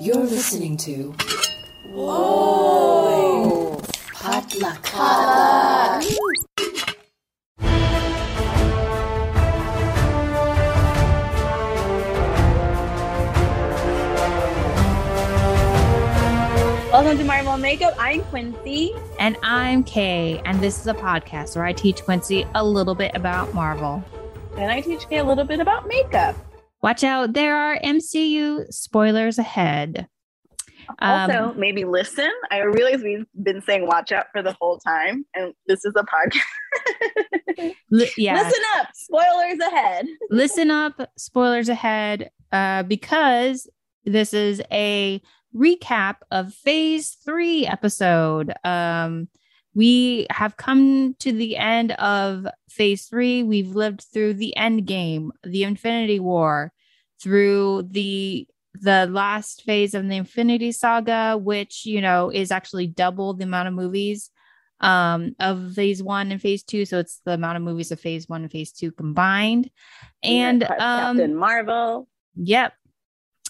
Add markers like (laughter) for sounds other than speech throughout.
You're listening to. Whoa! Potluck. Potluck. Welcome to Marvel Makeup. I'm Quincy. And I'm Kay, and this is a podcast where I teach Quincy a little bit about Marvel. And I teach Kay a little bit about makeup. Watch out, there are MCU spoilers ahead. Also, um, maybe listen. I realize we've been saying watch out for the whole time, and this is a podcast. (laughs) yeah. Listen up, spoilers ahead. (laughs) listen up, spoilers ahead, uh, because this is a recap of phase three episode. Um, we have come to the end of phase three. We've lived through the end game, the Infinity War, through the the last phase of the Infinity Saga, which you know is actually double the amount of movies um, of phase one and phase two. So it's the amount of movies of phase one and phase two combined. And um, Captain Marvel. Yep.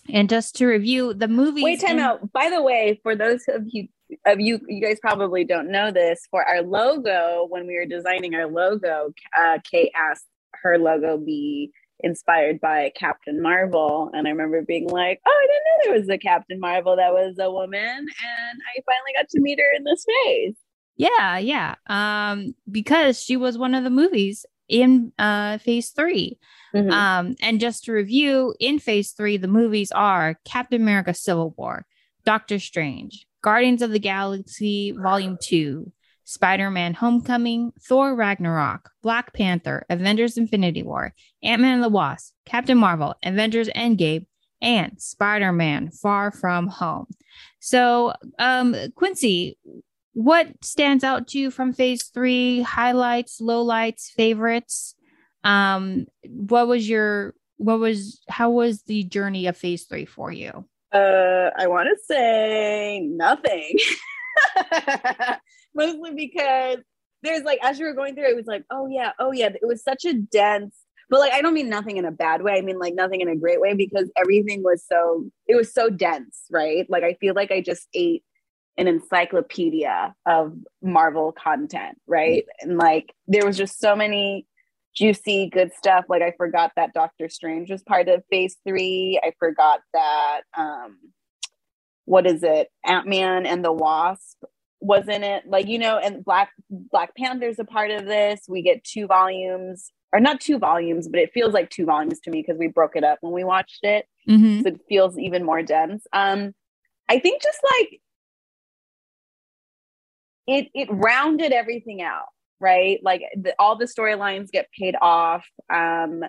And just to review the movie. Wait, time in- out. By the way, for those of you of you, you guys probably don't know this. For our logo, when we were designing our logo, uh, Kate asked her logo be inspired by Captain Marvel, and I remember being like, "Oh, I didn't know there was a Captain Marvel that was a woman," and I finally got to meet her in this phase. Yeah, yeah. Um, because she was one of the movies in uh phase 3 mm-hmm. Um, and just to review, in phase three, the movies are Captain America Civil War, Doctor Strange, Guardians of the Galaxy Volume 2, Spider Man Homecoming, Thor Ragnarok, Black Panther, Avengers Infinity War, Ant Man and the Wasp, Captain Marvel, Avengers Endgame, and Spider Man Far From Home. So, um, Quincy, what stands out to you from phase three? Highlights, lowlights, favorites? Um, what was your what was how was the journey of phase three for you? Uh, I want to say nothing. (laughs) Mostly because there's like as you were going through, it was like, oh yeah, oh yeah. It was such a dense, but like I don't mean nothing in a bad way. I mean like nothing in a great way because everything was so it was so dense, right? Like I feel like I just ate an encyclopedia of Marvel content, right? And like there was just so many juicy good stuff. Like I forgot that Doctor Strange was part of phase three. I forgot that um what is it? Ant-Man and the Wasp was in it. Like, you know, and Black Black Panther's a part of this. We get two volumes, or not two volumes, but it feels like two volumes to me because we broke it up when we watched it. Mm-hmm. So it feels even more dense. Um, I think just like it it rounded everything out right? Like the, all the storylines get paid off. Um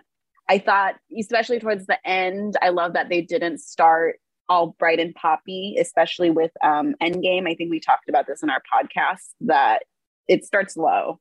i thought especially towards the end i love that they didn't start all bright and poppy especially with um endgame. I think we talked about this in our podcast that it starts low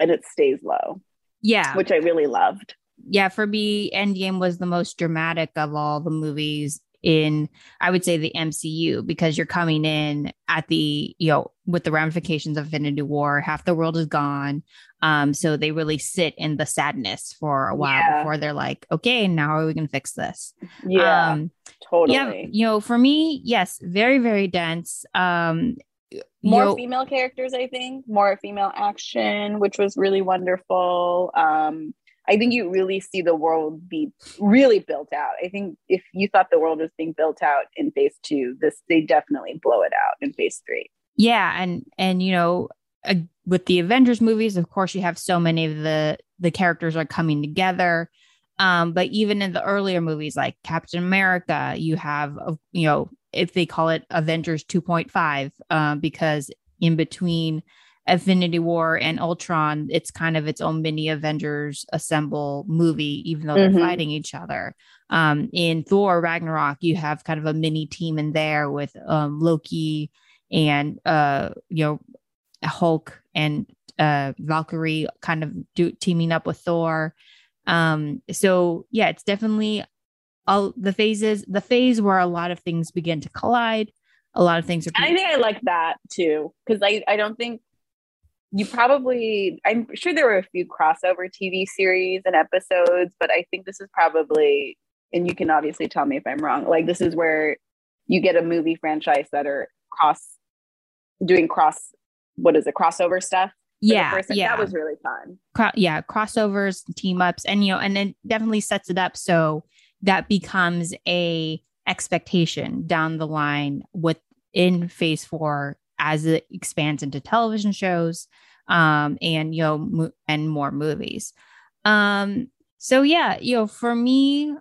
and it stays low yeah. which i really loved. Yeah for me endgame was the most dramatic of all the movies in I would say the MCU because you're coming in at the you know with the ramifications of Infinity War, half the world is gone. Um, so they really sit in the sadness for a while yeah. before they're like, okay, now are we gonna fix this? Yeah, um, totally. Yeah, you know, for me, yes, very very dense. Um, more know, female characters, I think, more female action, which was really wonderful. Um, I think you really see the world be really built out. I think if you thought the world was being built out in phase two, this they definitely blow it out in phase three. Yeah, and and you know, with the Avengers movies, of course, you have so many of the the characters are coming together. Um, but even in the earlier movies like Captain America, you have you know if they call it Avengers 2.5, uh, because in between Infinity War and Ultron, it's kind of its own mini Avengers assemble movie, even though mm-hmm. they're fighting each other. Um, in Thor Ragnarok, you have kind of a mini team in there with um, Loki and uh, you know Hulk and uh, Valkyrie kind of do, teaming up with Thor. Um, so yeah, it's definitely all the phases, the phase where a lot of things begin to collide. A lot of things are. Pretty- I think I like that too because I I don't think you probably i'm sure there were a few crossover tv series and episodes but i think this is probably and you can obviously tell me if i'm wrong like this is where you get a movie franchise that are cross doing cross what is it crossover stuff Yeah, yeah, that was really fun. Cro- yeah, crossovers, team ups, and you know, and it definitely sets it up so that becomes a expectation down the line within Phase Four as it expands into television shows, um, and you know, mo- and more movies. Um, so yeah, you know, for me,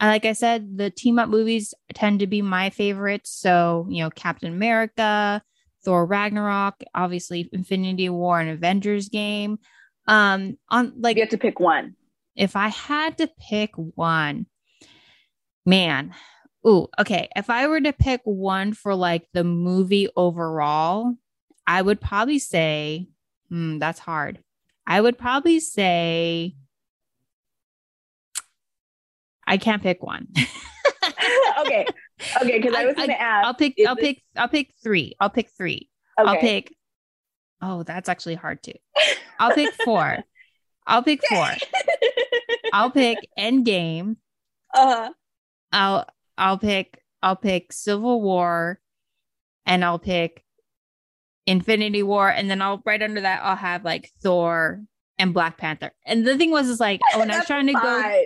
like I said, the team up movies tend to be my favorites. So you know, Captain America. Thor Ragnarok, obviously Infinity War and Avengers game. Um on like you have to pick one if I had to pick one, man. Ooh, okay. If I were to pick one for like the movie overall, I would probably say, hmm, that's hard. I would probably say I can't pick one. (laughs) okay okay because i was I- gonna ask I'll pick I'll this- pick I'll pick 3. I'll pick 3. okay. I'll pick Oh, that's actually hard too. I'll pick 4. I'll pick 4. (laughs) I'll pick Endgame. uh-huh I'll I'll pick I'll pick Civil War and I'll pick Infinity War and then I'll right under that I'll have like Thor and Black Panther. And the thing was is like (laughs) when I was trying to go.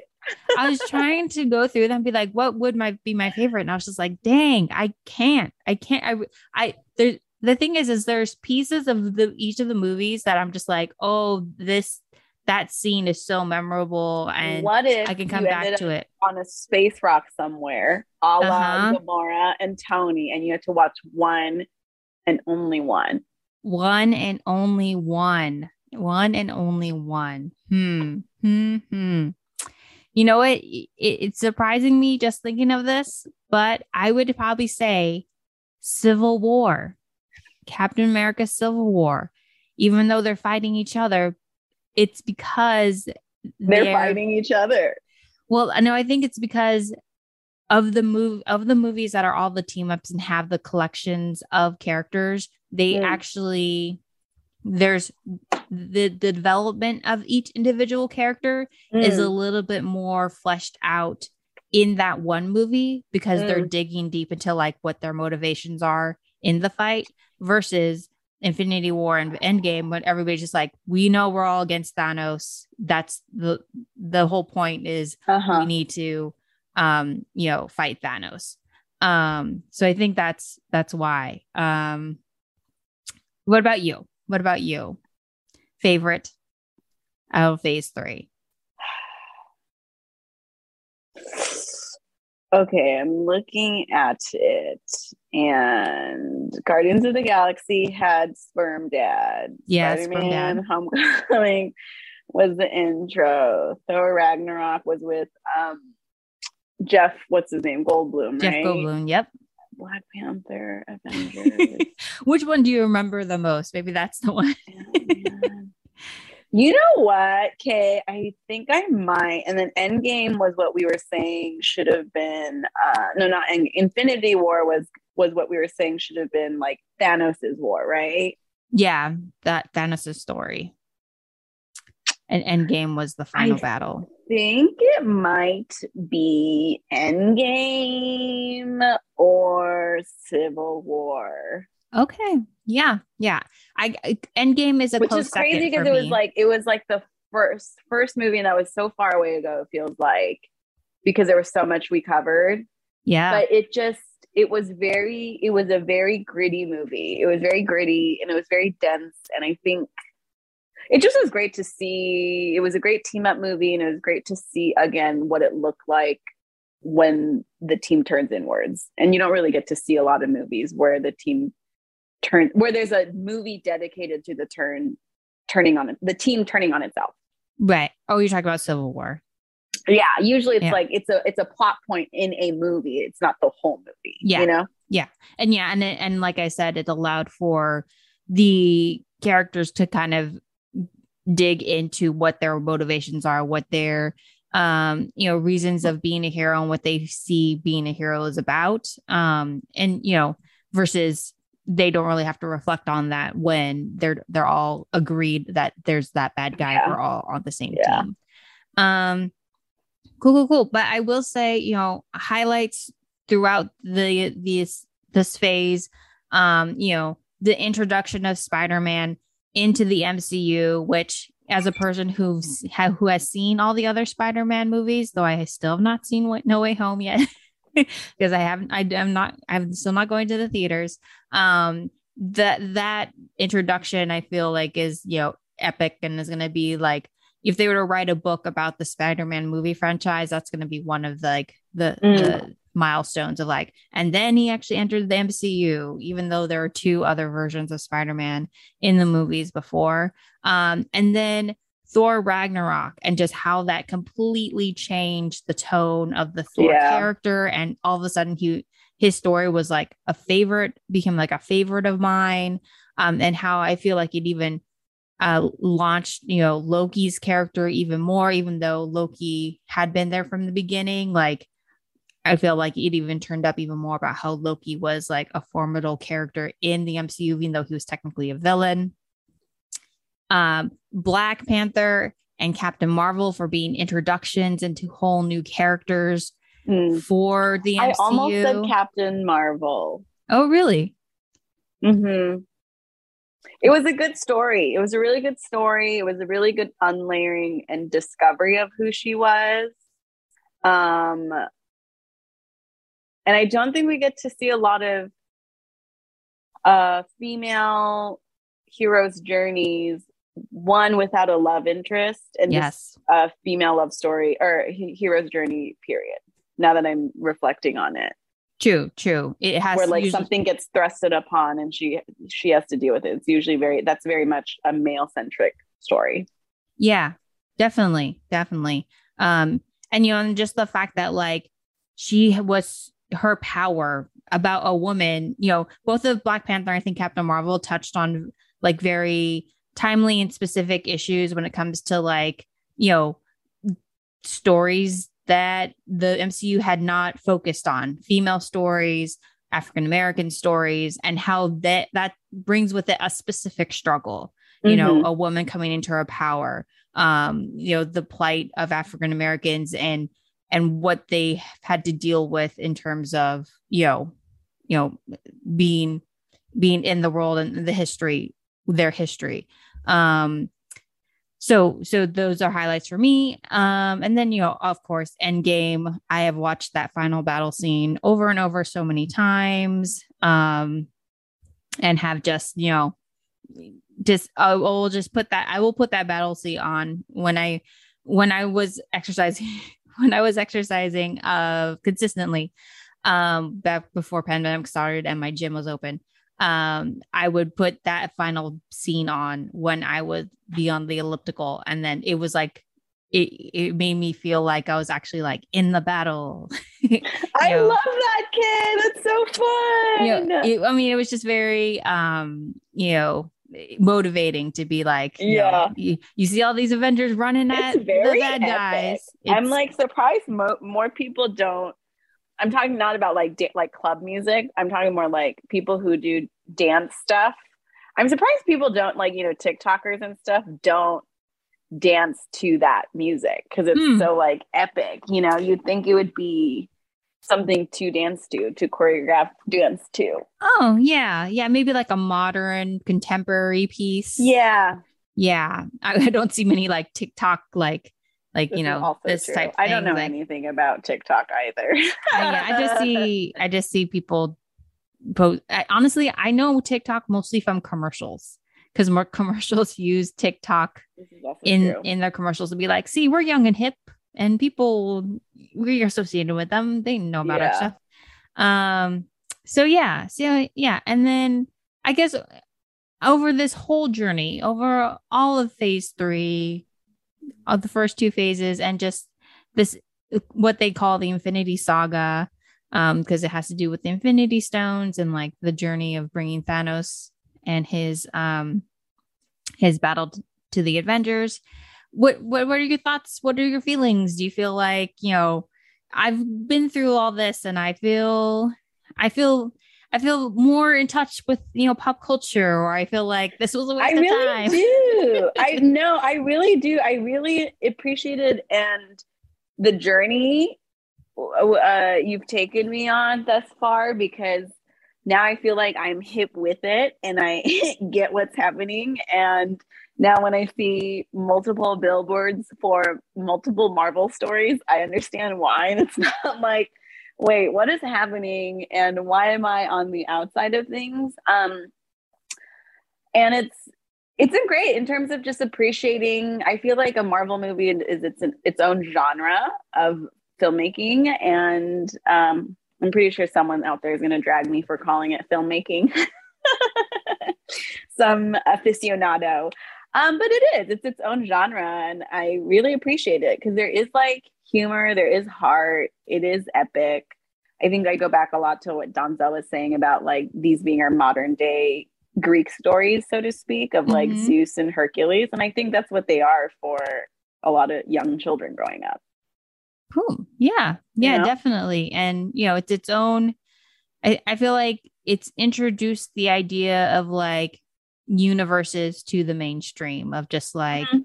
I was trying to go through them and be like what would my be my favorite and I was just like dang I can't I can't I I there the thing is is there's pieces of the each of the movies that I'm just like oh this that scene is so memorable and what if I can come you back to it. on a space rock somewhere, a la Uh-huh. Gamora and Tony, and you had to watch one and only one? One and only one. One and only one. Hmm. Hmm. Hmm. You know what? It, it's surprising me just thinking of this, but I would probably say Civil War, Captain America Civil War. Even though they're fighting each other, it's because They're, fighting each other. well, no, I think it's because of the move of the movies that are all the team ups and have the collections of characters. They Mm. actually there's the the development of each individual character is a Mm. little bit more fleshed out in that one movie because they're Mm. digging deep into like what their motivations are in the fight versus Infinity War and Endgame when everybody's just like we know we're all against Thanos. That's the the whole point is uh-huh. we need to um you know fight Thanos. Um so I think that's that's why. Um what about you? What about you? Favorite out of phase 3 Okay, I'm looking at it, and Guardians of the Galaxy had Sperm Dad. Yeah, Sperm Spider-Man Dad. Homecoming (laughs) was the intro. Thor Ragnarok was with um Jeff. What's his name? Goldblum, Jeff right? Goldblum yep Black Panther, (laughs) Avengers. which one do you remember the most maybe that's the one. You know what, Kay? I think I might. And then Endgame was what we were saying should have been. Uh, no, not End- Infinity War was was what we were saying should have been like Thanos's war, right? yeah that Thanos' story and Endgame was the final I- battle Think it might be Endgame or Civil War, okay yeah yeah. I, Endgame is a which is crazy because it was like it was like the first first movie that was so far away ago. It feels like because there was so much we covered. yeah. But it just it was very it was a very gritty movie. It was very gritty and it was very dense. And i think it just was great to see it was a great team up movie and it was great to see again what it looked like when the team turns inwards. And you don't really get to see a lot of movies where the team turn where there's a movie dedicated to the turn turning on the team turning on itself right oh you're talking about Civil War yeah usually it's Yeah. like it's a it's a plot point in a movie it's not the whole movie Yeah. you know Yeah. and yeah and it- and like i said it allowed for the characters to kind of dig into what their motivations are what their um you know reasons of being a hero and what they see being a hero is about um and you know versus they don't really have to reflect on that when they're they're all agreed that there's that bad guy Yeah. we're all on the same Yeah. team um cool cool cool but i will say you know highlights throughout the this this phase um you know the introduction of spider-man into the mcu which as a person who's ha, who has seen all the other spider-man movies though i still have not seen no way home yet (laughs) (laughs) because i haven't I, i'm not i'm still not going to the theaters um that that introduction i feel like is you know epic and is going to be like if they were to write a book about the spider-man movie franchise that's going to be one of the like the, Mm. the milestones of like and then he actually entered the mcu even though there are two other versions of spider-man in the movies before um and then thor ragnarok and just how that completely changed the tone of the thor Yeah. character. And all of a sudden he his story was like a favorite became like a favorite of mine. Um and how i feel like it even uh launched you know loki's character even more even though loki had been there from the beginning. Like i feel like it even turned up even more about how loki was like a formidable character in the mcu even though he was technically a villain um black panther and captain marvel for being introductions into whole new characters Mm. for the MCU. I almost said Captain Marvel. oh really hmm It was a good story. It was a really good story. It was a really good unlayering and discovery of who she was. Um, and I don't think we get to see a lot of uh, female heroes' journeys. One without a love interest, and just yes a female love story or he- hero's journey. Period. Now that I'm reflecting on it, true true it has where like usually- something gets thrusted upon and she she has to deal with it. It's usually very that's very much a male centric story. Yeah, definitely, definitely. Um, and you know, and just the fact that like she was her power about a woman, you know, both of Black Panther, I think Captain Marvel touched on like very timely and specific issues when it comes to like, you know, stories that the MCU had not focused on, female stories, African American stories, and how that that brings with it a specific struggle. You know Mhm. a woman coming into her power um you know the plight of african americans and and what they had to deal with in terms of you know you know being being in the world and the history their history um so so those are highlights for me. Um and then you know of course endgame. I have watched that final battle scene over and over so many times um and have just you know just I will just put that I will put that battle scene on when I when I was exercising (laughs) when I was exercising uh consistently um back before pandemic started and my gym was open um I would put that final scene on when I would be on the elliptical and then it was like it it made me feel like I was actually like in the battle (laughs) I Yeah. love that kid. That's so fun. you know, it, I mean, it was just very, um, you know, motivating to be like, you know, Yeah. you, you see all these Avengers running It's at the bad epic. guys. I'm like surprised mo- more people don't. I'm talking not about like da- like club music. I'm talking more like people who do dance stuff. I'm surprised people don't like you know TikTokers and stuff don't dance to that music because it's Hmm. so like epic. You know, you'd think it would be something to dance to, to choreograph dance to. oh yeah, yeah, maybe like a modern contemporary piece. Yeah, yeah. I, (laughs) I don't see many like TikTok like like this you know this true. type. I don't know like, anything about TikTok either. (laughs) I, yeah, I just see I just see people post. I, honestly, I know TikTok mostly from commercials because more (laughs) commercials use TikTok This is also in true. in their commercials to be like, see, we're young and hip, and people we're associated with them. They know about our stuff. Um. So yeah. So yeah, and then I guess over this whole journey, over all of Phase Three, of the first two phases, and just this what they call the Infinity Saga, um, because it has to do with the Infinity Stones and like the journey of bringing Thanos and his um his battle to the Avengers. What what what are your thoughts? What are your feelings? Do you feel like you know I've been through all this and I feel I feel I feel more in touch with you know pop culture, or I feel like this was a waste I of really time. do. (laughs) I know. I really do. I really appreciated and the journey uh, you've taken me on thus far because now I feel like I'm hip with it and I (laughs) get what's happening. And now when I see multiple billboards for multiple Marvel stories, I understand why. And it's (laughs) not like, wait, what is happening? And why am I on the outside of things? Um, and it's it's been great in terms of just appreciating. I feel like a Marvel movie is its its own genre of filmmaking, and um, I'm pretty sure someone out there is going to drag me for calling it filmmaking. (laughs) Some aficionado, um, but it is. It's its own genre, and I really appreciate it because there is like humor, there is heart, it is epic. I think I go back a lot to what Donzel was saying about like these being our modern day Greek stories, so to speak, of like mm-hmm. Zeus and Hercules. And I think that's what they are for a lot of young children growing up. Cool. Yeah. Yeah, you know? definitely. And, you know, it's its own, I, I feel like it's introduced the idea of like universes to the mainstream of just like, mm-hmm.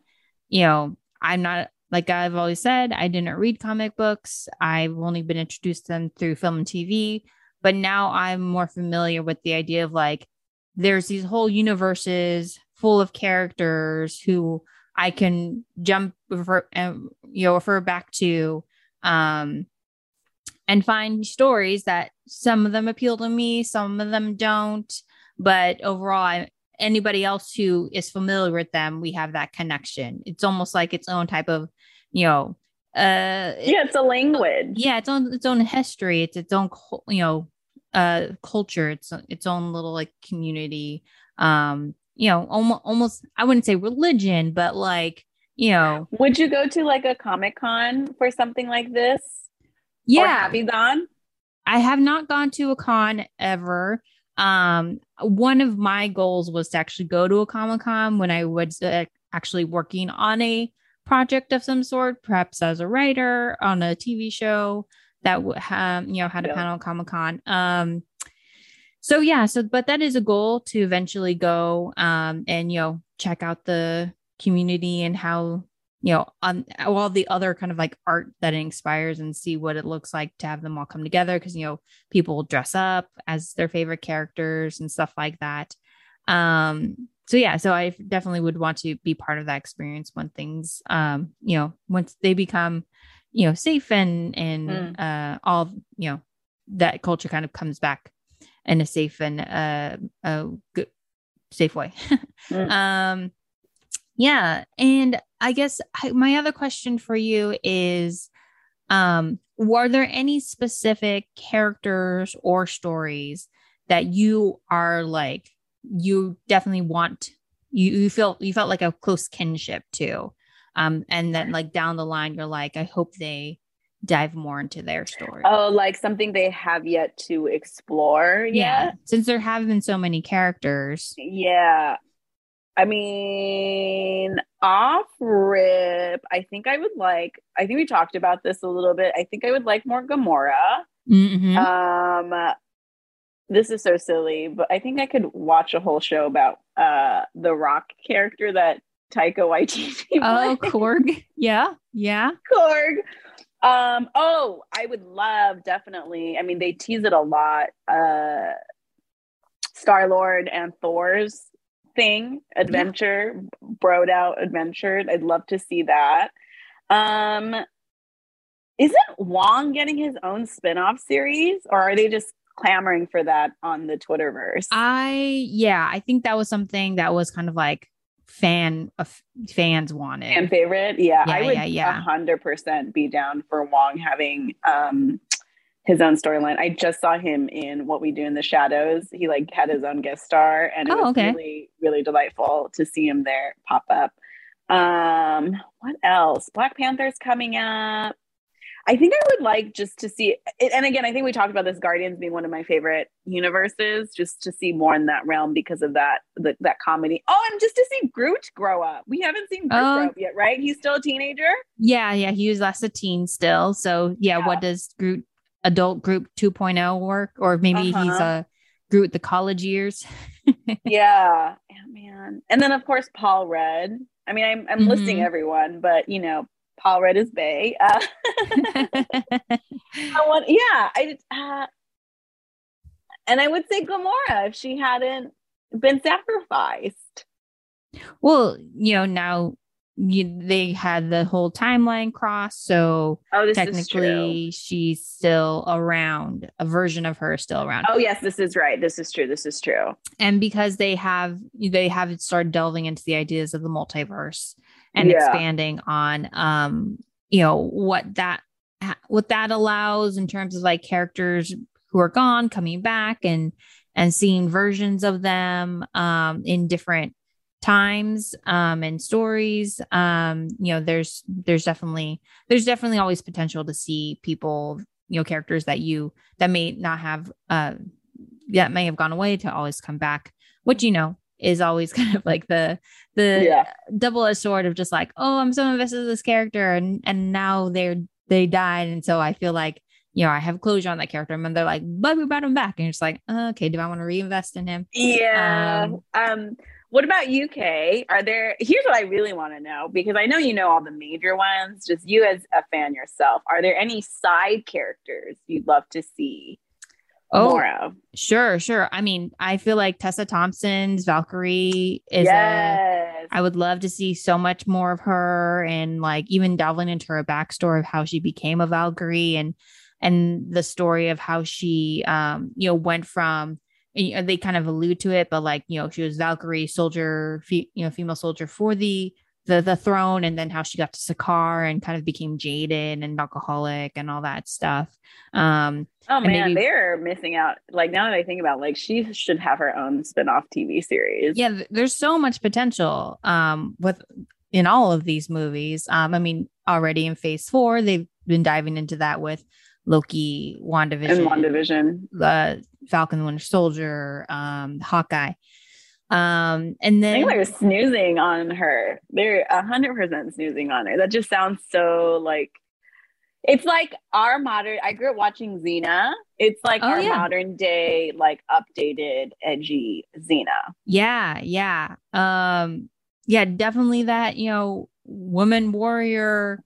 you know, I'm not, like I've always said, I didn't read comic books. I've only been introduced to them through film and TV. But now I'm more familiar with the idea of like, there's these whole universes full of characters who I can jump refer, uh, you know refer back to um and find stories that some of them appeal to me some of them don't but overall I, anybody else who is familiar with them we have that connection it's almost like its own type of you know uh yeah it's a language. Yeah it's on its own history. It's its own you know uh culture. Its its own little like community. Um you know almost almost i wouldn't say religion but like you know. Would you go to like a comic con for something like this? Yeah. Or have you gone? I have not gone to a con ever. Um one of my goals was to actually go to a comic con when i was uh, actually working on a project of some sort perhaps as a writer on a tv show that um, you know had a yeah. panel Comic Con. Um, so yeah, so but that is a goal to eventually go um, and you know check out the community and how you know on all the other kind of like art that it inspires and see what it looks like to have them all come together because you know people dress up as their favorite characters and stuff like that um so yeah so i definitely would want to be part of that experience when things um you know once they become you know safe and and mm. uh all you know that culture kind of comes back in a safe and uh a good safe way (laughs) mm. um yeah and i guess I, my other question for you is um were there any specific characters or stories that you are like you definitely want you you feel you felt like a close kinship too. um, and then like down the line, you're like, I hope they dive more into their story. Oh, like something they have yet to explore. Yeah. Since there have been so many characters. Yeah. I mean, off rip, I think I would like, I think we talked about this a little bit. I think I would like more Gamora. Mm-hmm. Um, this is so silly, but I think I could watch a whole show about uh the rock character that Taika Waititi. (laughs) Oh, Korg. Yeah. Yeah. Korg. Um, oh, I would love definitely. I mean, they tease it a lot. Uh Star Lord and Thor's thing, adventure, yeah. broed out adventure. I'd love to see that. Um isn't Wong getting his own spin-off series or are they just clamoring for that on the Twitterverse? I yeah, I think that was something that was kind of like fan of fans wanted. Fan favorite. Yeah, yeah I would yeah, hundred percent be down for Wong having um his own storyline. I just saw him in What We Do in the Shadows. He like had his own guest star and it oh, was okay. really, really delightful to see him there pop up. Um, what else? Black Panther's coming up. I think I would like just to see it. And again, I think we talked about this Guardians being one of my favorite universes, just to see more in that realm because of that the, that comedy. Oh, and just to see Groot grow up. We haven't seen Groot grow up yet, right? He's still a teenager. Yeah, yeah, he was less a teen still. So yeah, yeah. what does Groot adult Groot 2.0 work? Or maybe uh-huh. he's a Groot the college years. (laughs) yeah, yeah, man. And then of course Paul Rudd. I mean, I'm I'm mm-hmm. listing everyone, but you know, Paul Rudd is Bay. Uh, (laughs) I want, yeah, I uh, and I would say Gamora if she hadn't been sacrificed. well, you know, now you, they had the whole timeline cross, so Oh, this is true. technically she's still around. A version of her is still around. Oh, yes, this is right. This is true. This is true. and because they have they have started delving into the ideas of the multiverse and Yeah. expanding on um you know what that what that allows in terms of like characters who are gone coming back and and seeing versions of them um in different times um and stories um you know there's there's definitely there's definitely always potential to see people you know characters that you that may not have uh that may have gone away to always come back which you know is always (laughs) kind of like the the Yeah. double-edged sword of just like oh i'm so invested in this character and and now they're they died and so i feel like you know i have closure on that character and then they're like but we brought him back and it's like okay do i want to reinvest in him Yeah. Um, Um, what about you Kay? Are there here's what I really want to know because I know you know all the major ones, just you as a fan yourself. Are there any side characters you'd love to see oh more of? sure sure i mean i feel like tessa thompson's valkyrie is yes. I would love to see so much more of her and like even delving into her backstory of how she became a Valkyrie and and the story of how she um you know went from you know, they kind of allude to it, but like you know she was Valkyrie soldier, fe- you know female soldier for the the the throne, and then how she got to Sakaar and kind of became jaded and alcoholic and all that stuff. Um, oh man, maybe- they're missing out. Like now that I think about it, like she should have her own spin-off TV series. yeah there's so much potential um with in all of these movies um i mean already in phase four they've been diving into that with loki wandavision WandaVision. the falcon the winter soldier um hawkeye um and then they're snoozing on her. They're a hundred percent snoozing on her. That just sounds so like it's like our modern I grew up watching Xena. It's like Oh, our yeah. modern day, like updated, edgy Xena. yeah yeah um yeah definitely that you know woman warrior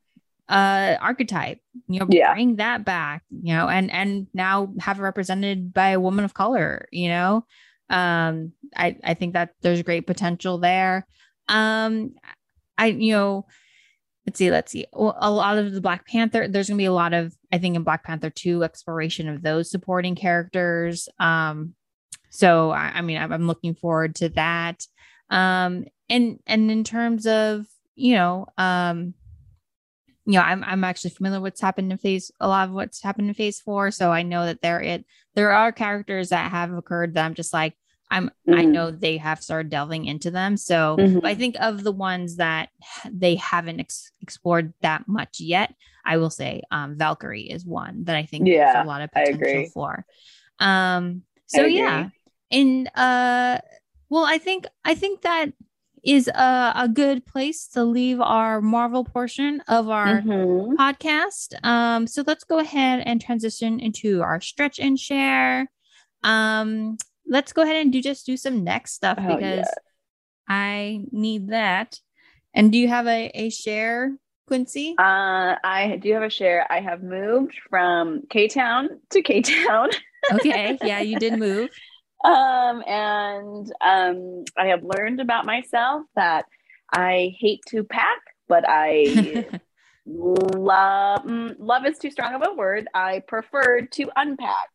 uh archetype you know Yeah. bring that back you know and and now have it represented by a woman of color you know um i i think that there's great potential there. Um i you know let's see let's see. A lot of the black panther there's gonna be a lot of i think in black panther 2 exploration of those supporting characters. Um so i, I mean I'm, I'm looking forward to that. Um and and in terms of you know um you know i'm i'm actually familiar with what's happened in phase a lot of what's happened in phase 4 so i know that there it there are characters that have occurred that i'm just like i'm i Mhm. know they have started delving into them so Mhm. but i think of the ones that they haven't ex- explored that much yet i will say um valkyrie is one that i think Yeah, there's a lot of I potential agree. for um so yeah and uh well i think i think that is a, a good place to leave our marvel portion of our Mhm. podcast um so let's go ahead and transition into our stretch and share um let's go ahead and do just do some next stuff Oh, because yeah. i need that and do you have a, a share quincy Uh, I do have a share. I have moved from K Town to K Town. (laughs) okay yeah you did move um, and um, I have learned about myself that I hate to pack, but I (laughs) love mm, love is too strong of a word. I prefer to unpack.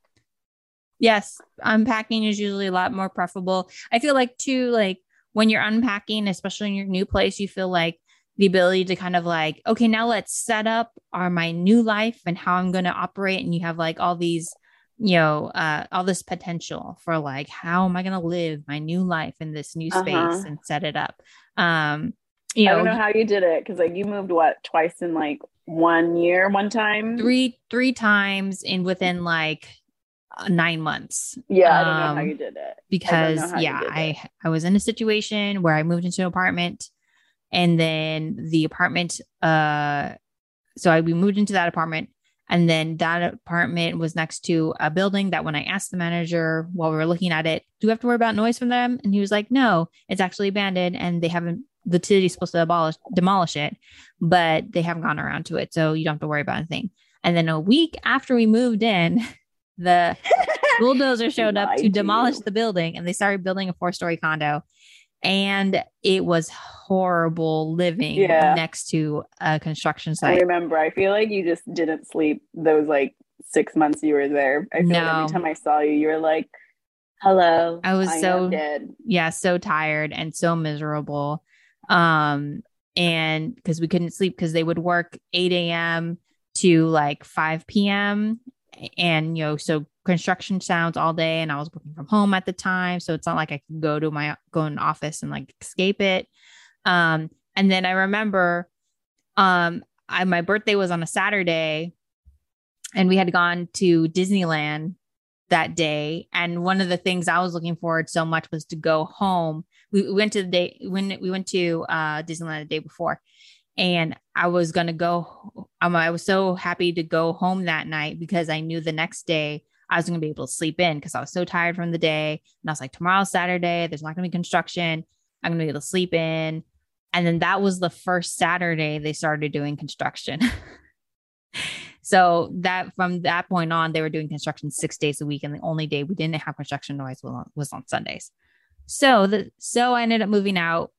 yes unpacking is usually a lot more preferable i feel like too like when you're unpacking especially in your new place you feel like the ability to kind of like okay now let's set up our my new life and how i'm going to operate and you have like all these you know uh all this potential for like how am i going to live my new life in this new space Uh-huh. and set it up um you I know, don't know how you did it because like you moved what twice in like one year, one time. three three times in within like uh, nine months Yeah, I don't know how Um, you did it. because you yeah i i was in a situation where i moved into an apartment and then the apartment uh so i we moved into that apartment and then that apartment was next to a building that when i asked the manager while we were looking at it do we have to worry about noise from them and he was like no it's actually abandoned and they haven't the city's supposed to abolish demolish it, but they haven't gone around to it, so you don't have to worry about anything. And then a week after we moved in, (laughs) the (laughs) bulldozer showed up to demolish you. the building, and they started building a four story condo. And it was horrible living Yeah. next to a construction site. I remember. I feel like you just didn't sleep those like six months you were there. I feel like every time I saw you, you were like, "Hello." I was am so- dead. yeah so tired and so miserable um and because we couldn't sleep because they would work 8 a.m to like 5 p.m and you know so construction sounds all day and i was working from home at the time so it's not like i could go to my go in office and like escape it um and then i remember um I, my birthday was on a saturday and we had gone to disneyland that day. And one of the things I was looking forward so much was to go home. We, we went to the day when we went to uh, Disneyland the day before, and I was gonna go. Um, I was so happy to go home that night because I knew the next day I was gonna be able to sleep in because I was so tired from the day. And I was like, tomorrow's Saturday. There's not gonna be construction. I'm gonna be able to sleep in. And then that was the first Saturday they started doing construction. (laughs) So that from that point on, they were doing construction six days a week, and the only day we didn't have construction noise was on, was on Sundays. So the so I ended up moving out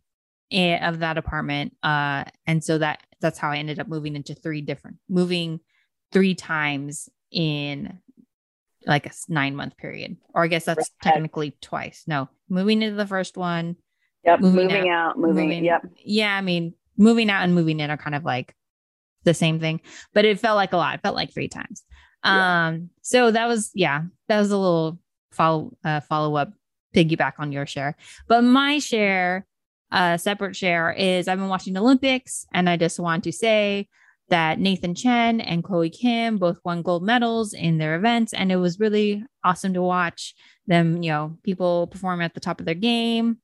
i- of that apartment, uh, and so that that's how I ended up moving into three different moving three times in like a nine month period, or I guess that's Right. technically twice. No, moving into the first one, Yep. Moving Moving, out, moving. Yep. yeah, I mean, moving out and moving in are kind of like the same thing, but it felt like a lot. It felt like three times. Yeah. Um, so that was yeah, that was a little follow uh, follow up piggyback on your share. But my share, uh, separate share is I've been watching Olympics, and I just want to say that Nathan Chen and Chloe Kim both won gold medals in their events, and it was really awesome to watch them. You know, people perform at the top of their game,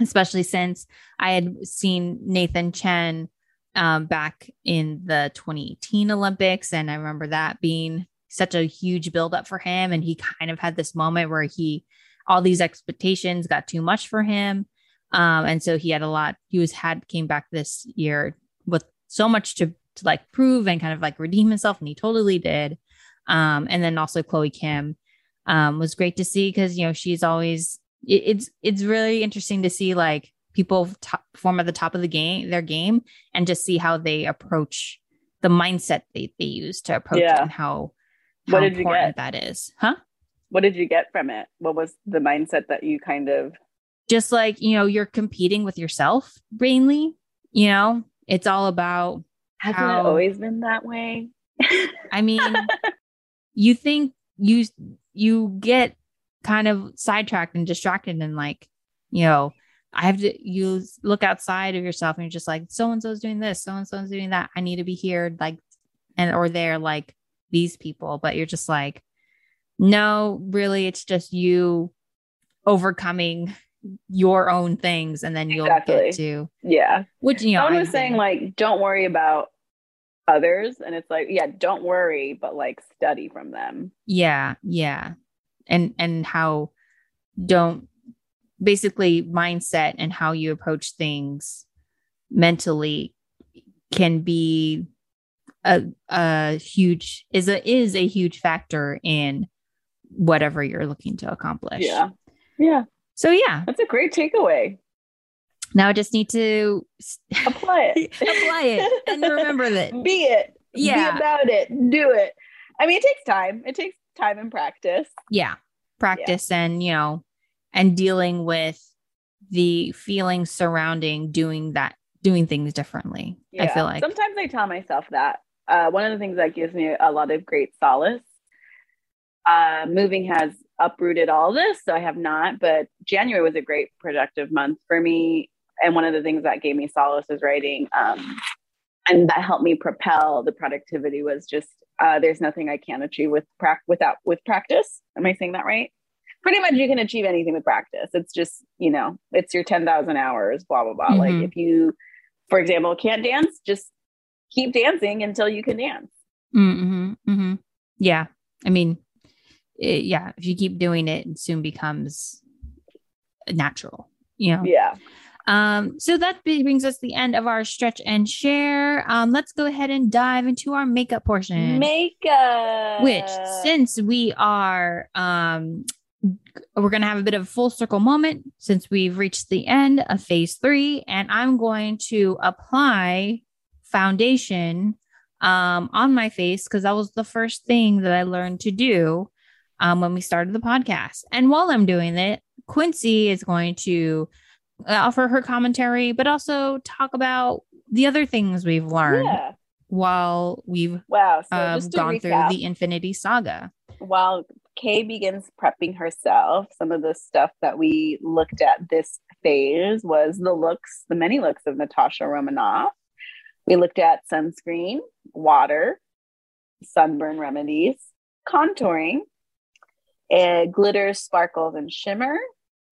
especially since I had seen Nathan Chen um, back in the 2018 Olympics. And I remember that being such a huge buildup for him. And he kind of had this moment where he, all these expectations got too much for him. Um, and so he had a lot, he was had came back this year with so much to, to like prove and kind of like redeem himself. And he totally did. Um, and then also Chloe Kim um, was great to see because, you know, she's always, it, it's, it's really interesting to see like people top, perform at the top of the game, their game, and just see how they approach the mindset they, they use to approach it and how, What how did you important get? that is. Huh? What did you get from it? What was the mindset that you kind of Just like, you know, you're competing with yourself mainly, you know, it's all about, hasn't How- it always been that way? I mean, (laughs) you think you, you get kind of sidetracked and distracted and like, you know, I have to you look outside of yourself and you're just like, so and so's doing this, so and so's doing that. I need to be here, like, and or they're like these people, but you're just like, no, really, it's just you overcoming your own things, and then you'll Exactly. get to yeah. which you know. I've was saying like, don't worry about others. And it's like, yeah, don't worry, but like study from them. yeah, yeah, and and how don't basically mindset and how you approach things mentally can be a a huge is a is a huge factor in whatever you're looking to accomplish. Yeah. Yeah. So yeah, That's a great takeaway. Now I just need to Apply it. (laughs) apply it and remember that. (laughs) Be it. Yeah. Be about it. Do it. I mean, it takes time. It takes time and practice. Yeah, practice and you know, and dealing with the feelings surrounding doing that, doing things differently. I feel like sometimes I tell myself that. Uh, one of the things that gives me a lot of great solace. Uh, moving has uprooted all this, so I have not. But January was a great productive month for me, and one of the things that gave me solace is writing, um, and that helped me propel the productivity. Was just uh, there's nothing I can't achieve with prac- without with practice. Am I saying that right? Pretty much, you can achieve anything with practice. It's just you know, it's your ten thousand hours. Blah blah blah. Like Mhm. if you, for example, can't dance, just keep dancing until you can dance. Mm-hmm, hmm Yeah. I mean, it, yeah, if you keep doing it, it soon becomes natural, you know? Yeah. Um, so that brings us the end of our stretch and share. Um, let's go ahead and dive into our makeup portion. Makeup. which since we are um we're going to have a bit of a full circle moment since we've reached the end of phase three and i'm going to apply foundation um on my face because that was the first thing that i learned to do um when we started the podcast and while i'm doing it quincy is going to offer her commentary but also talk about the other things we've learned yeah. while we've Wow. So just gone recap, through the Infinity Saga. while Kay begins prepping herself, some of the stuff that we looked at this phase was the looks, the many looks of Natasha Romanoff. We looked at sunscreen, water, sunburn remedies, contouring, uh, glitters, sparkles, and shimmer,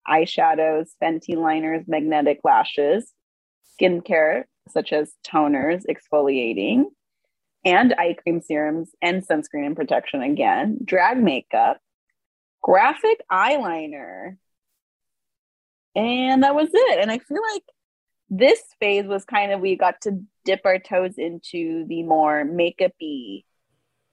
eyeshadows, Fenty liners, magnetic lashes, skincare such as toners, exfoliating, and eye cream serums and sunscreen and protection again, drag makeup, graphic eyeliner. And that was it. And I feel like this phase was kind of we got to dip our toes into the more makeup-y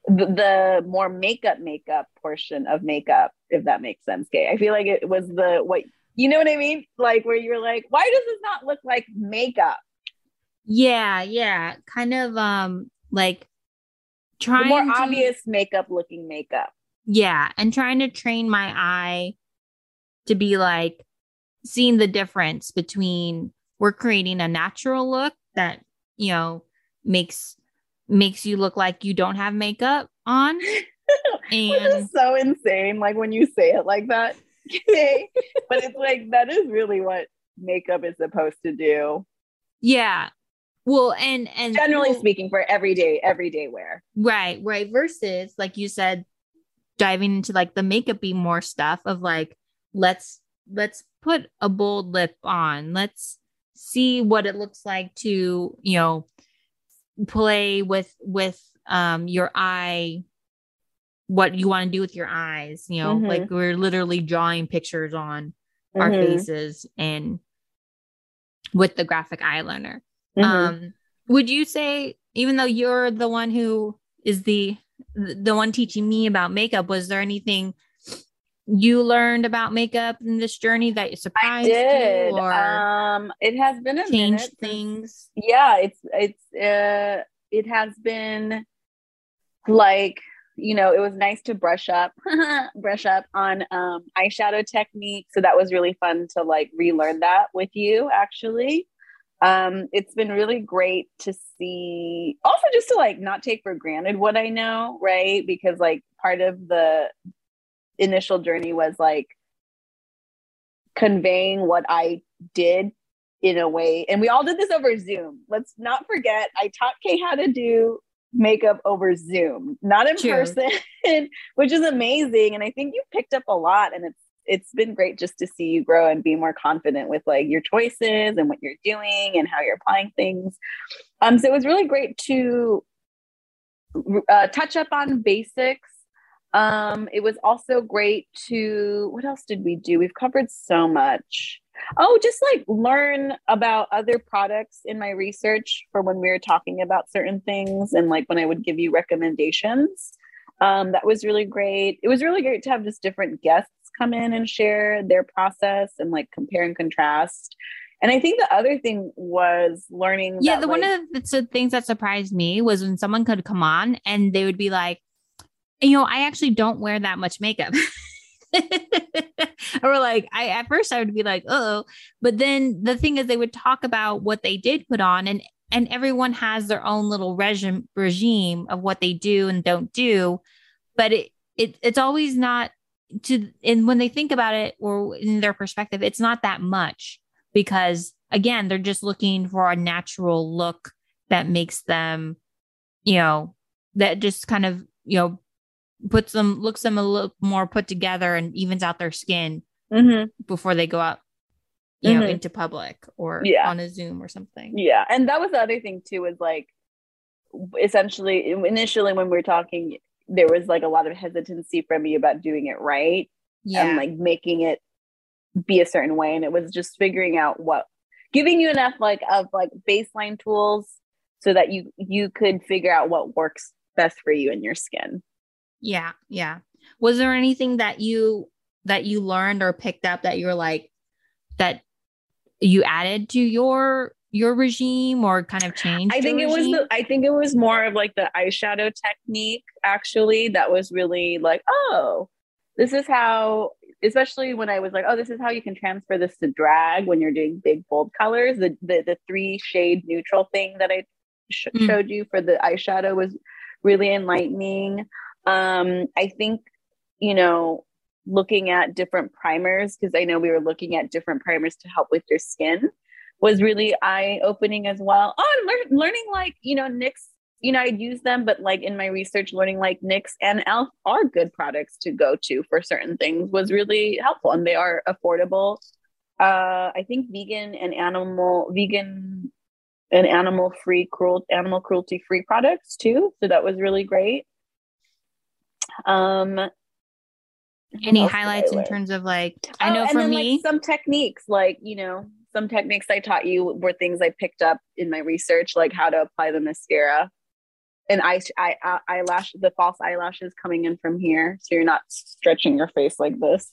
the, the more makeup makeup portion of makeup if that makes sense Kay. I feel like it was the what you know what I mean like where you're like why does this not look like makeup Yeah, yeah. Kind of um like the trying more to, obvious makeup looking makeup Yeah, and trying to train my eye to be like seeing the difference between we're creating a natural look that, you know, makes makes you look like you don't have makeup on. (laughs) Which is so insane, like when you say it like that. (laughs) Okay. but it's like that is really what makeup is supposed to do. yeah. Well, and and Generally well, speaking, for everyday, everyday wear. Right, right. Versus, like you said, diving into like the makeup be more stuff of like, let's let's put a bold lip on. Let's see what it looks like to, you know, play with with um your eye what you want to do with your eyes, you know, Mhm. like we're literally drawing pictures on our Mhm. faces and with the graphic eyeliner. Mhm. Um, would you say, even though you're the one who is the the one teaching me about makeup, was there anything you learned about makeup in this journey that surprised you or Um, it has been a changed things? yeah it's it's uh it has been like you know it was nice to brush up (laughs) brush up on um eyeshadow technique. So that was really fun to like relearn that with you actually. Um it's been really great to see also just to like not take for granted what i know right? Because like part of the initial journey was like conveying what i did in a way. And we all did this over zoom. Let's not forget i taught kay how to do makeup over zoom not in True. person (laughs) which is amazing. And i think you picked up a lot and it's it's been great just to see you grow and be more confident with like your choices and what you're doing and how you're applying things. Um so it was really great to uh, touch up on basics. Um it was also great to what else did we do? We've covered so much Oh, just like learn about other products in my research for when we were talking about certain things and like when I would give you recommendations. Um, that was really great. It was really great to have just different guests come in and share their process and like compare and contrast. And I think the other thing was learning. Yeah, that, the one of the things that surprised me was when someone could come on and they would be like, you know, I actually don't wear that much makeup. (laughs) (laughs) or like I at first I would be like, oh, but then the thing is they would talk about what they did put on and and everyone has their own little regime regime of what they do and don't do. But it, it it's always not to and when they think about it or in their perspective, it's not that much because again, they're just looking for a natural look that makes them, you know, that just kind of, you know, puts them looks them a little more put together and evens out their skin Mhm. before they go out, you know, Mhm. into public or Yeah. on a Zoom or something. Yeah. And that was the other thing too, was like essentially initially when we were talking, there was like a lot of hesitancy from me about doing it right. Yeah. and like making it be a certain way. And it was just figuring out what giving you enough like of like baseline tools so that you you could figure out what works best for you and your skin. Yeah, yeah. Was there anything that you that you learned or picked up that you're like that you added to your your regime or kind of changed? I think it was the I think it was more of like the eyeshadow technique actually that was really like, oh, this is how especially when I was like, oh, this is how you can transfer this to drag when you're doing big bold colors. The the, the three shade neutral thing that I sh- Mm. showed you for the eyeshadow was really enlightening. Um, I think you know looking at different primers because I know we were looking at different primers to help with your skin was really eye opening as well. Oh, and lear- learning like you know NYX. You know, I'd use them, but like in my research, learning like NYX and ELF are good products to go to for certain things was really helpful, and they are affordable. Uh, I think vegan and animal vegan and animal free cruel animal cruelty free products too. So that was really great. Um, any I highlights in terms of like I Oh, know for then, me like, some techniques, like you know, some techniques I taught you were things I picked up in my research, like how to apply the mascara and eye, eye eyelash, the false eyelashes coming in from here, so you're not stretching your face like this.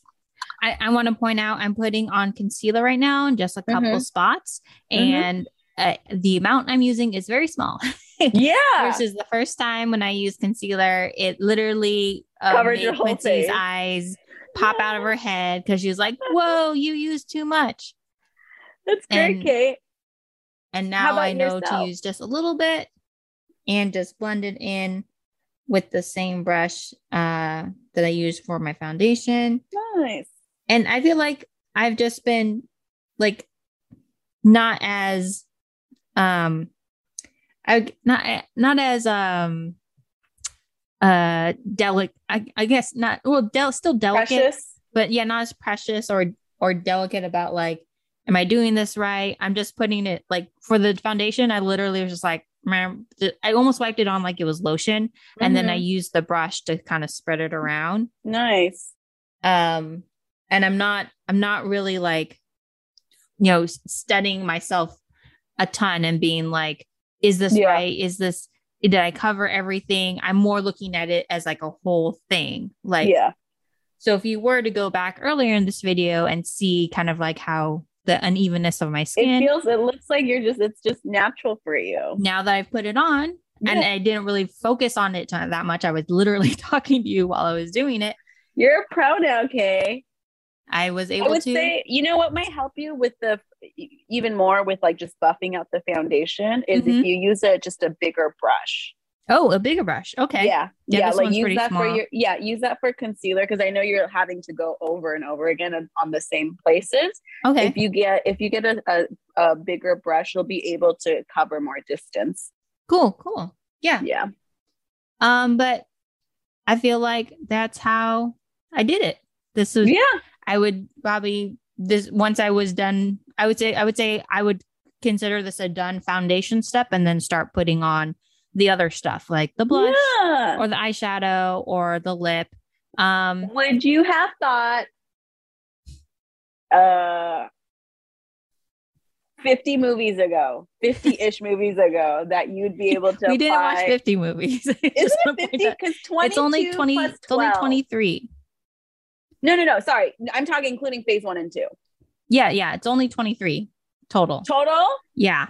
I, I want to point out I'm putting on concealer right now in just a couple Mhm. spots, Mhm. and uh, the amount I'm using is very small. (laughs) Yeah, (laughs) Versus the first time when I used concealer, it literally uh, Covered your whole Quincy's face. eyes pop out of her head because she was like, "Whoa, you used too much." that's great, and- Kate. And now I know to use just a little bit and just blend it in with the same brush uh, that I use for my foundation. Nice. and I feel like I've just been like not as um I not not as um uh delicate I, I guess not well del- still delicate Precious. but yeah not as precious or or delicate about like am I doing this right I'm just putting it like for the foundation I literally was just like I almost wiped it on like it was lotion and then I Mhm. used the brush to kind of spread it around nice. um and i'm not i'm not really like you know studying myself a ton and being like is this Yeah. right is this did i cover everything i'm more looking at it as like a whole thing like yeah. so if you were to go back earlier in this video and see kind of like how the unevenness of my It skin feels. It looks like you're just. It's just natural for you. now that i've put it on and i didn't really focus on it that much i was literally (laughs) talking to you while i was doing it You're a pro now, Kay. i was I able would to say, you know what might help you with the even more with like just buffing out the foundation is Mhm. if you use a just a bigger brush. oh a bigger brush okay Yeah. Yeah, Yeah. like use that for your yeah, use that for concealer because I know you're having to go over and over again on, on the same places. okay If you get if you get a, a, a bigger brush, you'll be able to cover more distance. Cool, cool. Yeah. Yeah. Um, but I feel like that's how I did it. This was Yeah. I would probably this once I was done, I would say I would say I would consider this a done foundation step and then start putting on the other stuff like the blush Yeah. or the eyeshadow or the lip. Um Would you have thought uh 50 movies ago, 50-ish movies ago that you'd be able to (laughs) we didn't watch 50 movies. (laughs) Isn't it point 50? Because 20 It's only 20 it's only 23. No, no, no. Sorry. I'm talking including phase one and two. Yeah, yeah, it's only 23 total. Total? Yeah.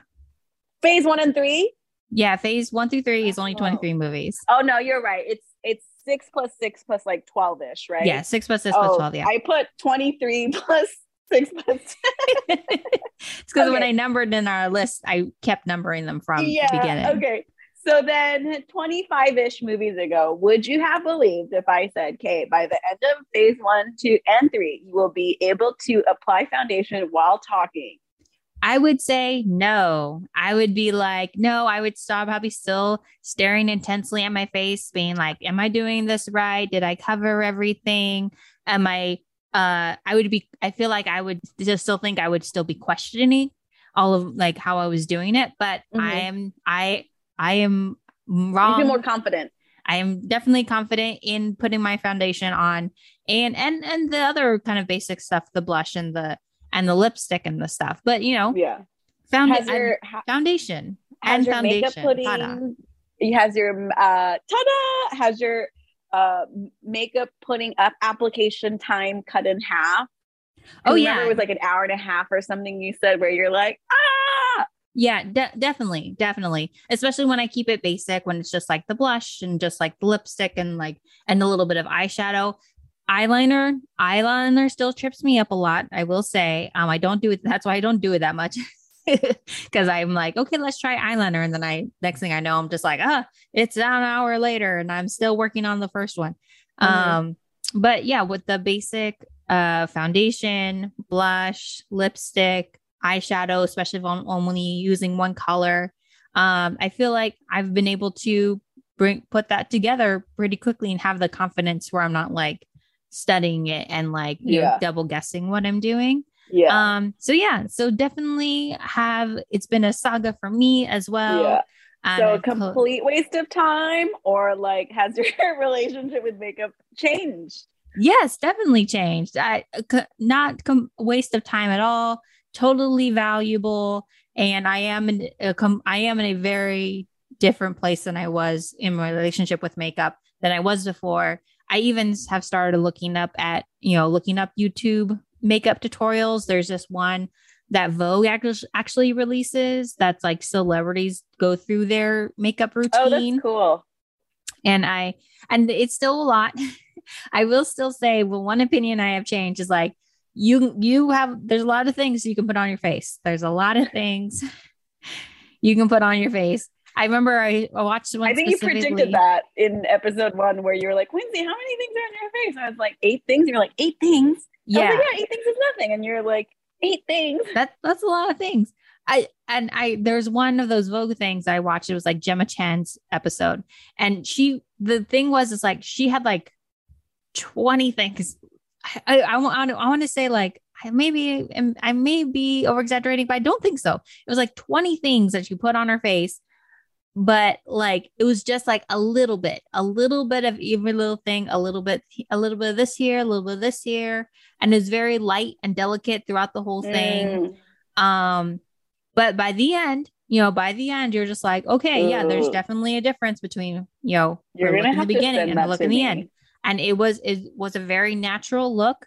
Phase one and three? Yeah, phase 1 through 3 is only Oh. 23 movies. Oh no, you're right. It's it's six plus six plus like 12-ish, right? Yeah, 6 plus 6 Oh, 12, yeah. I put 23 (laughs) plus six plus (laughs) it's because when I numbered in our list, I kept numbering them from yeah. the beginning. Okay. So then 25 ish movies ago, would you have believed if I said, Kate, by the end of phase one, two, and three, you will be able to apply foundation while talking? I would say no. I would be like, no, I would stop, probably still staring intensely at my face, being like, am I doing this right? Did I cover everything? Am I, uh, I would be, I feel like I would just still think I would still be questioning all of like how I was doing it, but I Mhm. am, I, I am You wrong. feel more confident. I am definitely confident in putting my foundation on and and and the other kind of basic stuff, the blush and the and the lipstick and the stuff. But you know, Yeah. Found has your ha- foundation has and your makeup foundation. Ta-da. has your uh ta-da has your uh makeup putting up application time cut in half Oh yeah. Remember yeah, it was like an hour and a half or something you said where you're like ah Yeah, de- definitely, definitely. Especially when I keep it basic, when it's just like the blush and just like the lipstick and like and a little bit of eyeshadow. Eyeliner, eyeliner still trips me up a lot. I will say, um, I don't do it. That's why I don't do it that much. (laughs) Because I'm like, okay, let's try eyeliner, and then I next thing I know, I'm just like, ah, it's an hour later, and I'm still working on the first one. Mhm. Um, but yeah, with the basic uh foundation, blush, lipstick, eyeshadow, especially if I'm only using one color. Um, I feel like I've been able to bring put that together pretty quickly and have the confidence where I'm not like studying it and like you know double guessing what I'm doing. yeah Um, so yeah, so definitely have it's been a saga for me as well. yeah And so a I've co- complete waste of time or like has your (laughs) relationship with makeup changed Yes, definitely changed. I c- not com- waste of time at all. Totally valuable, and I am in a com- I am in a very different place than I was in my relationship with makeup than I was before. I even have started looking up at you know looking up YouTube makeup tutorials. There's this one that Vogue actually actually releases that's like celebrities go through their makeup routine oh that's cool and I and it's still a lot. (laughs) I will still say, well, one opinion I have changed is like you you have there's a lot of things you can put on your face. There's a lot of things (laughs) you can put on your face. I remember I, watched one. I think you predicted that in episode one where you were like, Quincy, how many things are on your face? I was like, eight things. You're like, eight things. Yeah, like, yeah, eight things is nothing. And you're like, eight things. that that's a lot of things. I and I there's one of those Vogue things I watched. It was like Gemma Chan's episode, and she the thing was is like she had like twenty things. I I, I want I want to say like I maybe I may be over exaggerating, but I don't think so. It was like twenty things that she put on her face, but like it was just like a little bit, a little bit of every little thing, a little bit, a little bit of this here, a little bit of this here, and it's very light and delicate throughout the whole thing. Mm. Um, but by the end, you know, by the end, you're just like, okay, yeah, there's definitely a difference between, you know, You're look in the beginning and look in the end. And it was it was a very natural look,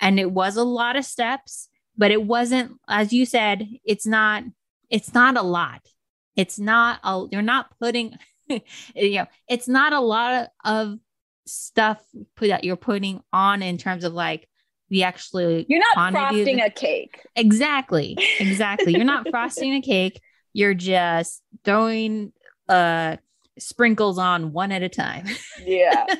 and it was a lot of steps, but it wasn't, as you said, it's not, it's not a lot. It's not a you're not putting, (laughs) you know, it's not a lot of stuff put that you're putting on in terms of like the actually You're not frosting a cake. Exactly. Exactly. You're not (laughs) frosting a cake. You're just throwing uh sprinkles on one at a time. Yeah. (laughs)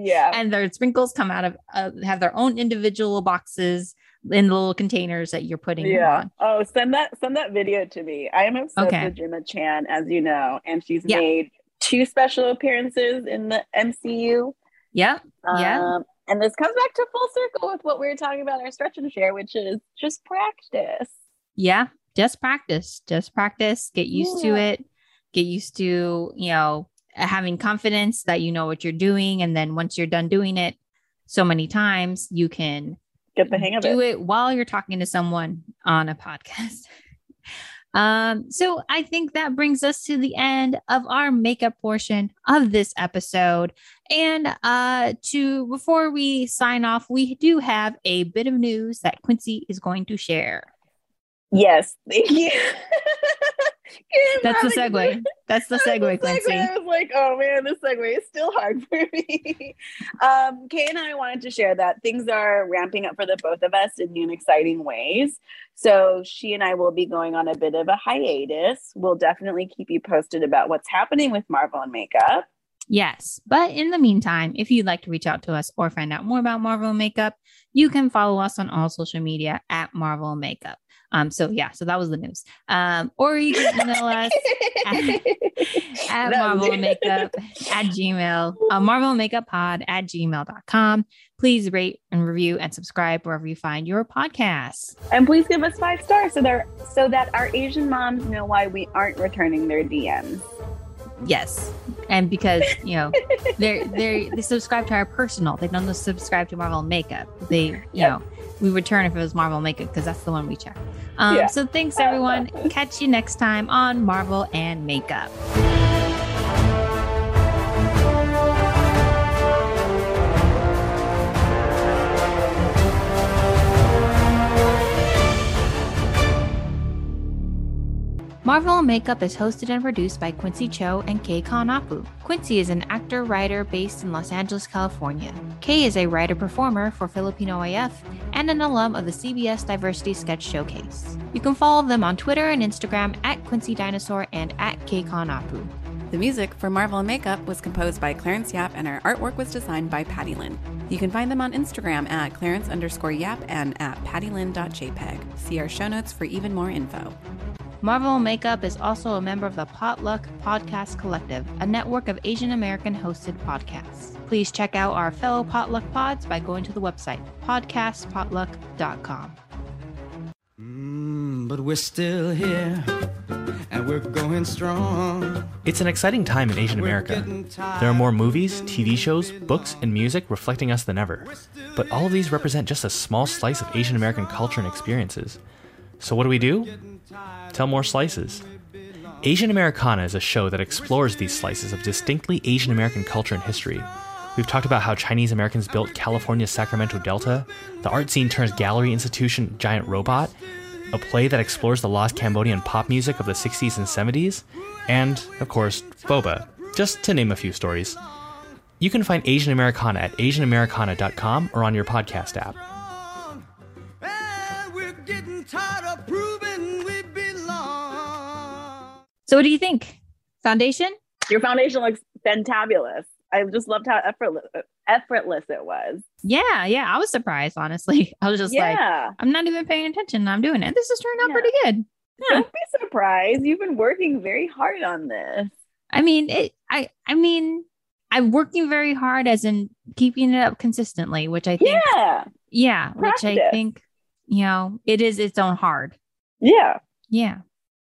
Yeah. and their sprinkles come out of uh, have their own individual boxes in the little containers that you're putting yeah. on. Oh, send that send that video to me. I am obsessed Okay. with Gemma Chan, as you know, and she's Yeah. made two special appearances in the MCU. Yeah. Um, and this comes back to full circle with what we were talking about in our stretch and share, which is just practice. Yeah. Just practice. Just practice. Get used to it. Get used to, you know, having confidence that you know what you're doing. And then once you're done doing it so many times, you can Get the hang of it. do it. it. while you're talking to someone on a podcast. (laughs) Um, so I think that brings us to the end of our makeup portion of this episode. And uh to before we sign off, we do have a bit of news that Quincy is going to share. Yes. Thank (laughs) (laughs) you. That's the segue. That's the segue, Quincy. I was like, oh man, this segue is still hard for me. (laughs) um, Kay and I wanted to share that things are ramping up for the both of us in new and exciting ways. So she and I will be going on a bit of a hiatus. We'll definitely keep you posted about what's happening with Marvel and makeup. Yes. But in the meantime, if you'd like to reach out to us or find out more about Marvel Makeup, you can follow us on all social media at Marvel Makeup. Um, so yeah, so that was the news. Um, or you can email (laughs) us at was Marvel. Makeup at Gmail, uh, Marvel Makeup Pod at gmail.com. Please rate and review and subscribe wherever you find your podcasts. And please give us five stars so that so that our Asian moms know why we aren't returning their DMs. Yes. And because, you know, (laughs) they're they they subscribe to our personal. They don't subscribe to Marvel Makeup. They, you Yep. know, we return if it was Marvel Makeup because that's the one we check. Um, Yeah. So thanks, everyone. Catch you next time on Marvel and Makeup. Marvel Makeup is hosted and produced by Quincy Cho and Kay Kanapu. Quincy is an actor writer based in Los Angeles, California. Kay is a writer performer for Filipino AF and an alum of the CBS Diversity Sketch Showcase. You can follow them on Twitter and Instagram at Quincy Dinosaur and at Kay Kanapu. The music for Marvel Makeup was composed by Clarence Yap and our artwork was designed by Patty Lynn. You can find them on Instagram at Clarence underscore Yap and at pattylyn.jpg. See our show notes for even more info. Marvel Makeup is also a member of the Potluck Podcast Collective, a network of Asian American hosted podcasts. Please check out our fellow Potluck pods by going to the website podcastpotluck.com. Mm, but we're still here, and we're going strong. It's an exciting time in Asian America. There are more movies, TV shows, books, and music reflecting us than ever. But all of these represent just a small slice of Asian American culture and experiences. So, what do we do? Tell more slices. Asian Americana is a show that explores these slices of distinctly Asian American culture and history. We've talked about how Chinese Americans built California's Sacramento Delta, the art scene turns gallery institution Giant Robot, a play that explores the lost Cambodian pop music of the 60s and 70s, and, of course, Boba, just to name a few stories. You can find Asian Americana at asianamericana.com or on your podcast app. So, what do you think? Foundation? Your foundation looks fantabulous. I just loved how effortless effortless it was. Yeah, yeah. I was surprised, honestly. (laughs) I was just like. I'm not even paying attention. I'm doing it. This is turning out Yeah. pretty good. Yeah. Don't be surprised. You've been working very hard on this. I mean, it. I. I mean, I'm working very hard, as in keeping it up consistently, which I think. Yeah. Yeah, which I think, you know, it is its own hard. Yeah. Yeah.